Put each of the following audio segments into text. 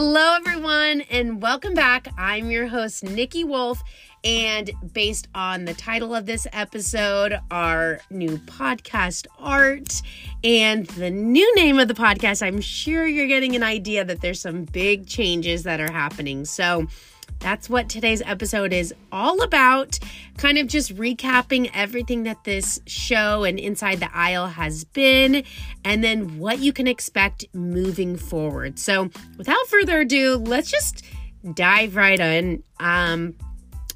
Hello, everyone, and welcome back. I'm your host, Nikki Wolf. And based on the title of this episode, our new podcast art, and the new name of the podcast, I'm sure you're getting an idea that there's some big changes that are happening. So, that's what today's episode is all about. Kind of just recapping everything that this show and Inside the Aisle has been, and then what you can expect moving forward. So, without further ado, let's just dive right in. Um,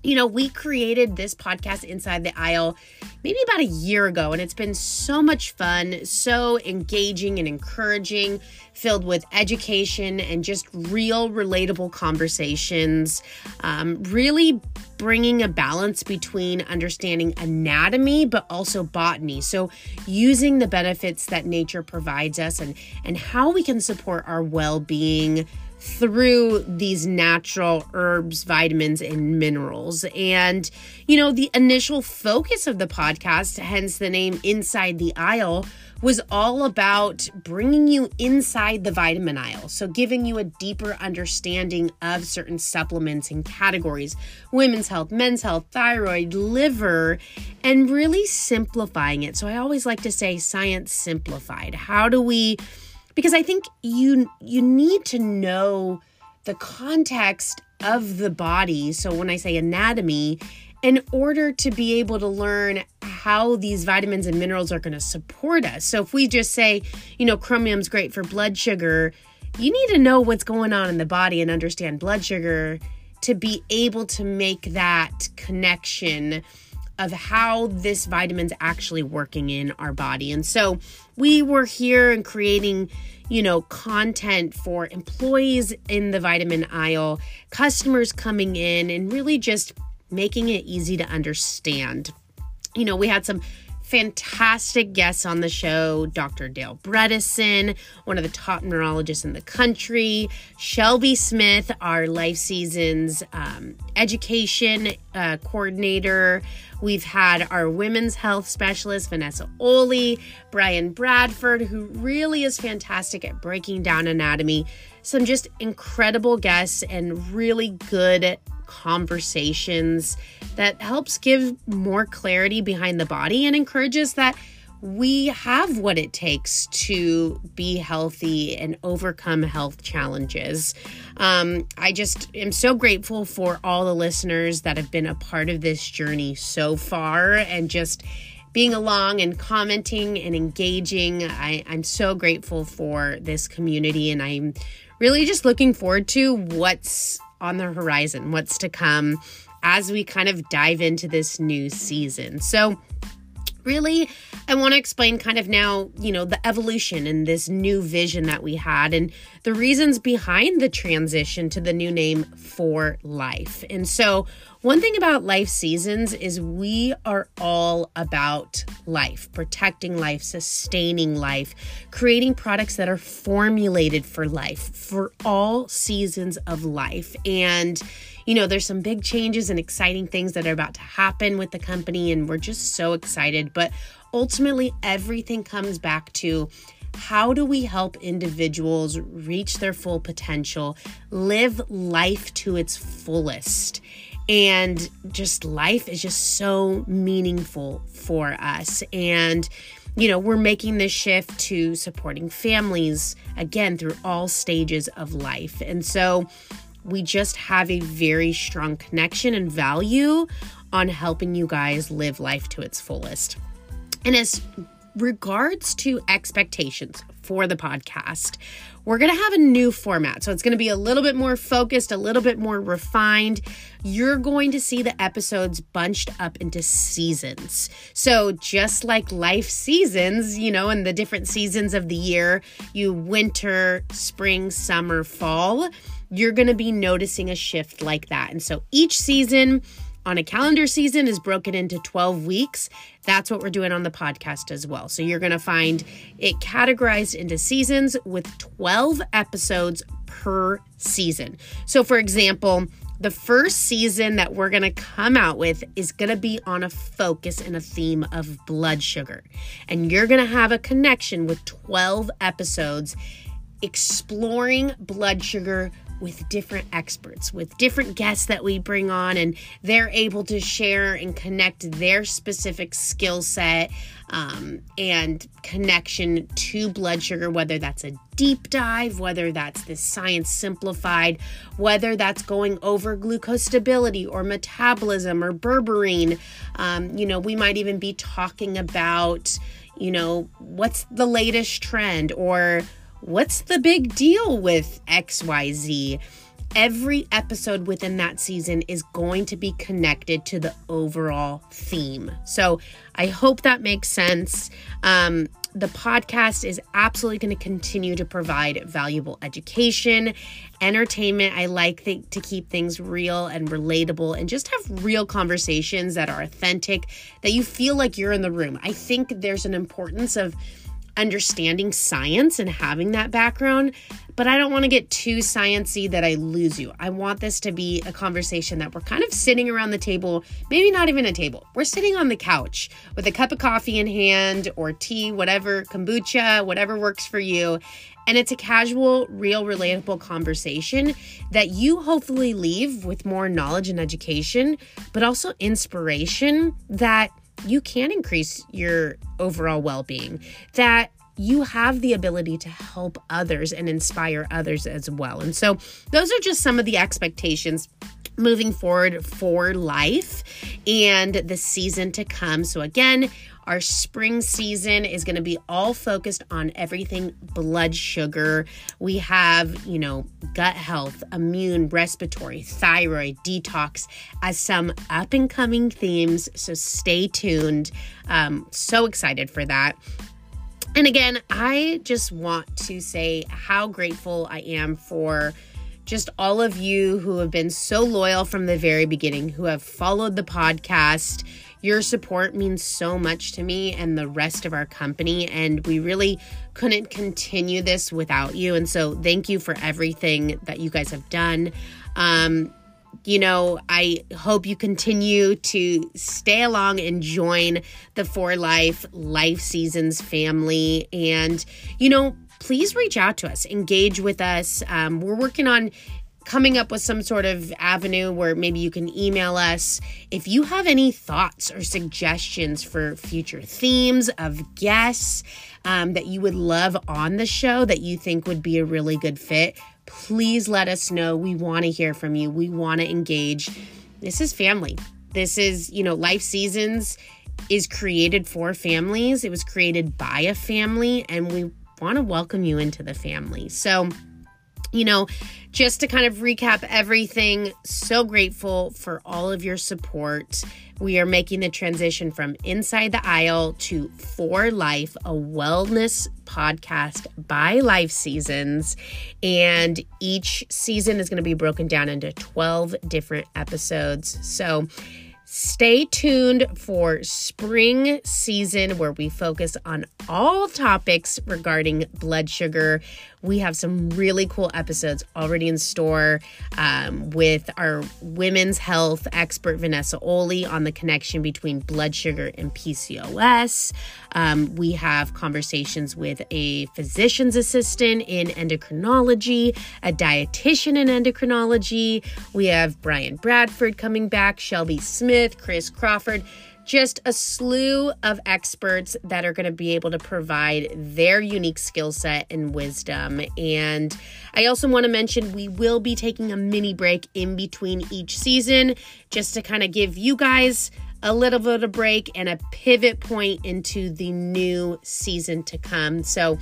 you know, we created this podcast Inside the Aisle maybe about a year ago, and it's been so much fun, so engaging and encouraging, filled with education and just real, relatable conversations. Um, really bringing a balance between understanding anatomy but also botany. So, using the benefits that nature provides us and, and how we can support our well being through these natural herbs, vitamins, and minerals. And, you know, the initial focus of the podcast, hence the name Inside the Aisle, was all about bringing you inside the vitamin aisle. So, giving you a deeper understanding of certain supplements and categories women's health, men's health, thyroid, liver, and really simplifying it. So, I always like to say science simplified. How do we because I think you you need to know the context of the body. So when I say anatomy, in order to be able to learn how these vitamins and minerals are going to support us. So if we just say, you know, chromium's great for blood sugar, you need to know what's going on in the body and understand blood sugar to be able to make that connection of how this vitamin's actually working in our body. And so we were here and creating, you know, content for employees in the vitamin aisle, customers coming in, and really just making it easy to understand. You know, we had some fantastic guests on the show Dr. Dale Bredesen, one of the top neurologists in the country, Shelby Smith, our Life Seasons um, education uh, coordinator. We've had our women's health specialist, Vanessa Oli, Brian Bradford, who really is fantastic at breaking down anatomy. Some just incredible guests and really good conversations that helps give more clarity behind the body and encourages that we have what it takes to be healthy and overcome health challenges. Um, I just am so grateful for all the listeners that have been a part of this journey so far and just being along and commenting and engaging. I, I'm so grateful for this community and I'm really just looking forward to what's on the horizon, what's to come as we kind of dive into this new season. So, really, I want to explain kind of now, you know, the evolution and this new vision that we had and the reasons behind the transition to the new name for life. And so, one thing about life seasons is we are all about life, protecting life, sustaining life, creating products that are formulated for life, for all seasons of life. And you know, there's some big changes and exciting things that are about to happen with the company, and we're just so excited. But ultimately, everything comes back to how do we help individuals reach their full potential, live life to its fullest? And just life is just so meaningful for us. And, you know, we're making this shift to supporting families again through all stages of life. And so, we just have a very strong connection and value on helping you guys live life to its fullest. And as regards to expectations for the podcast, we're going to have a new format. So it's going to be a little bit more focused, a little bit more refined. You're going to see the episodes bunched up into seasons. So just like life seasons, you know, in the different seasons of the year, you winter, spring, summer, fall you're going to be noticing a shift like that. And so each season on a calendar season is broken into 12 weeks. That's what we're doing on the podcast as well. So you're going to find it categorized into seasons with 12 episodes per season. So, for example, the first season that we're going to come out with is going to be on a focus and a theme of blood sugar. And you're going to have a connection with 12 episodes exploring blood sugar with different experts, with different guests that we bring on, and they're able to share and connect their specific skill set um, and connection to blood sugar, whether that's a deep dive, whether that's the science simplified, whether that's going over glucose stability or metabolism or berberine. Um, you know, we might even be talking about, you know, what's the latest trend or what's the big deal with XYZ every episode within that season is going to be connected to the overall theme. So I hope that makes sense. Um, the podcast is absolutely going to continue to provide valuable education, entertainment. I like the, to keep things real and relatable and just have real conversations that are authentic, that you feel like you're in the room. I think there's an importance of understanding science and having that background, but I don't want to get too sciency that I lose you. I want this to be a conversation that we're kind of sitting around the table, maybe not even a table. We're sitting on the couch with a cup of coffee in hand or tea, whatever, kombucha, whatever works for you. And it's a casual, real, relatable conversation that you hopefully leave with more knowledge and education, but also inspiration that you can increase your overall well being, that you have the ability to help others and inspire others as well. And so, those are just some of the expectations moving forward for life and the season to come. So, again, our spring season is going to be all focused on everything blood sugar. We have, you know, gut health, immune, respiratory, thyroid, detox as some up and coming themes. So stay tuned. Um, so excited for that. And again, I just want to say how grateful I am for just all of you who have been so loyal from the very beginning, who have followed the podcast. Your support means so much to me and the rest of our company, and we really couldn't continue this without you. And so, thank you for everything that you guys have done. Um, you know, I hope you continue to stay along and join the For Life Life Seasons family. And, you know, please reach out to us, engage with us. Um, we're working on coming up with some sort of avenue where maybe you can email us. If you have any thoughts or suggestions for future themes of guests um, that you would love on the show that you think would be a really good fit please let us know. We want to hear from you. We want to engage. This is family. This is you know life seasons is created for families. It was created by a family and we want to welcome you into the family. So you know, just to kind of recap everything, so grateful for all of your support. We are making the transition from Inside the Aisle to For Life, a wellness podcast by Life Seasons. And each season is going to be broken down into 12 different episodes. So, Stay tuned for spring season where we focus on all topics regarding blood sugar. We have some really cool episodes already in store um, with our women's health expert, Vanessa Oli, on the connection between blood sugar and PCOS. Um, we have conversations with a physician's assistant in endocrinology, a dietitian in endocrinology. We have Brian Bradford coming back, Shelby Smith, Chris Crawford just a slew of experts that are going to be able to provide their unique skill set and wisdom. And I also want to mention we will be taking a mini break in between each season just to kind of give you guys a little bit of a break and a pivot point into the new season to come. So,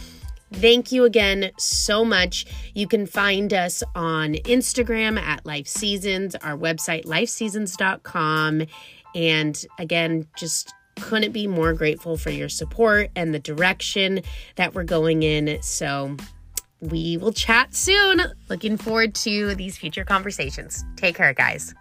Thank you again so much. You can find us on Instagram at Life Seasons, our website, lifeseasons.com, and again, just couldn't be more grateful for your support and the direction that we're going in. So we will chat soon. Looking forward to these future conversations. Take care, guys.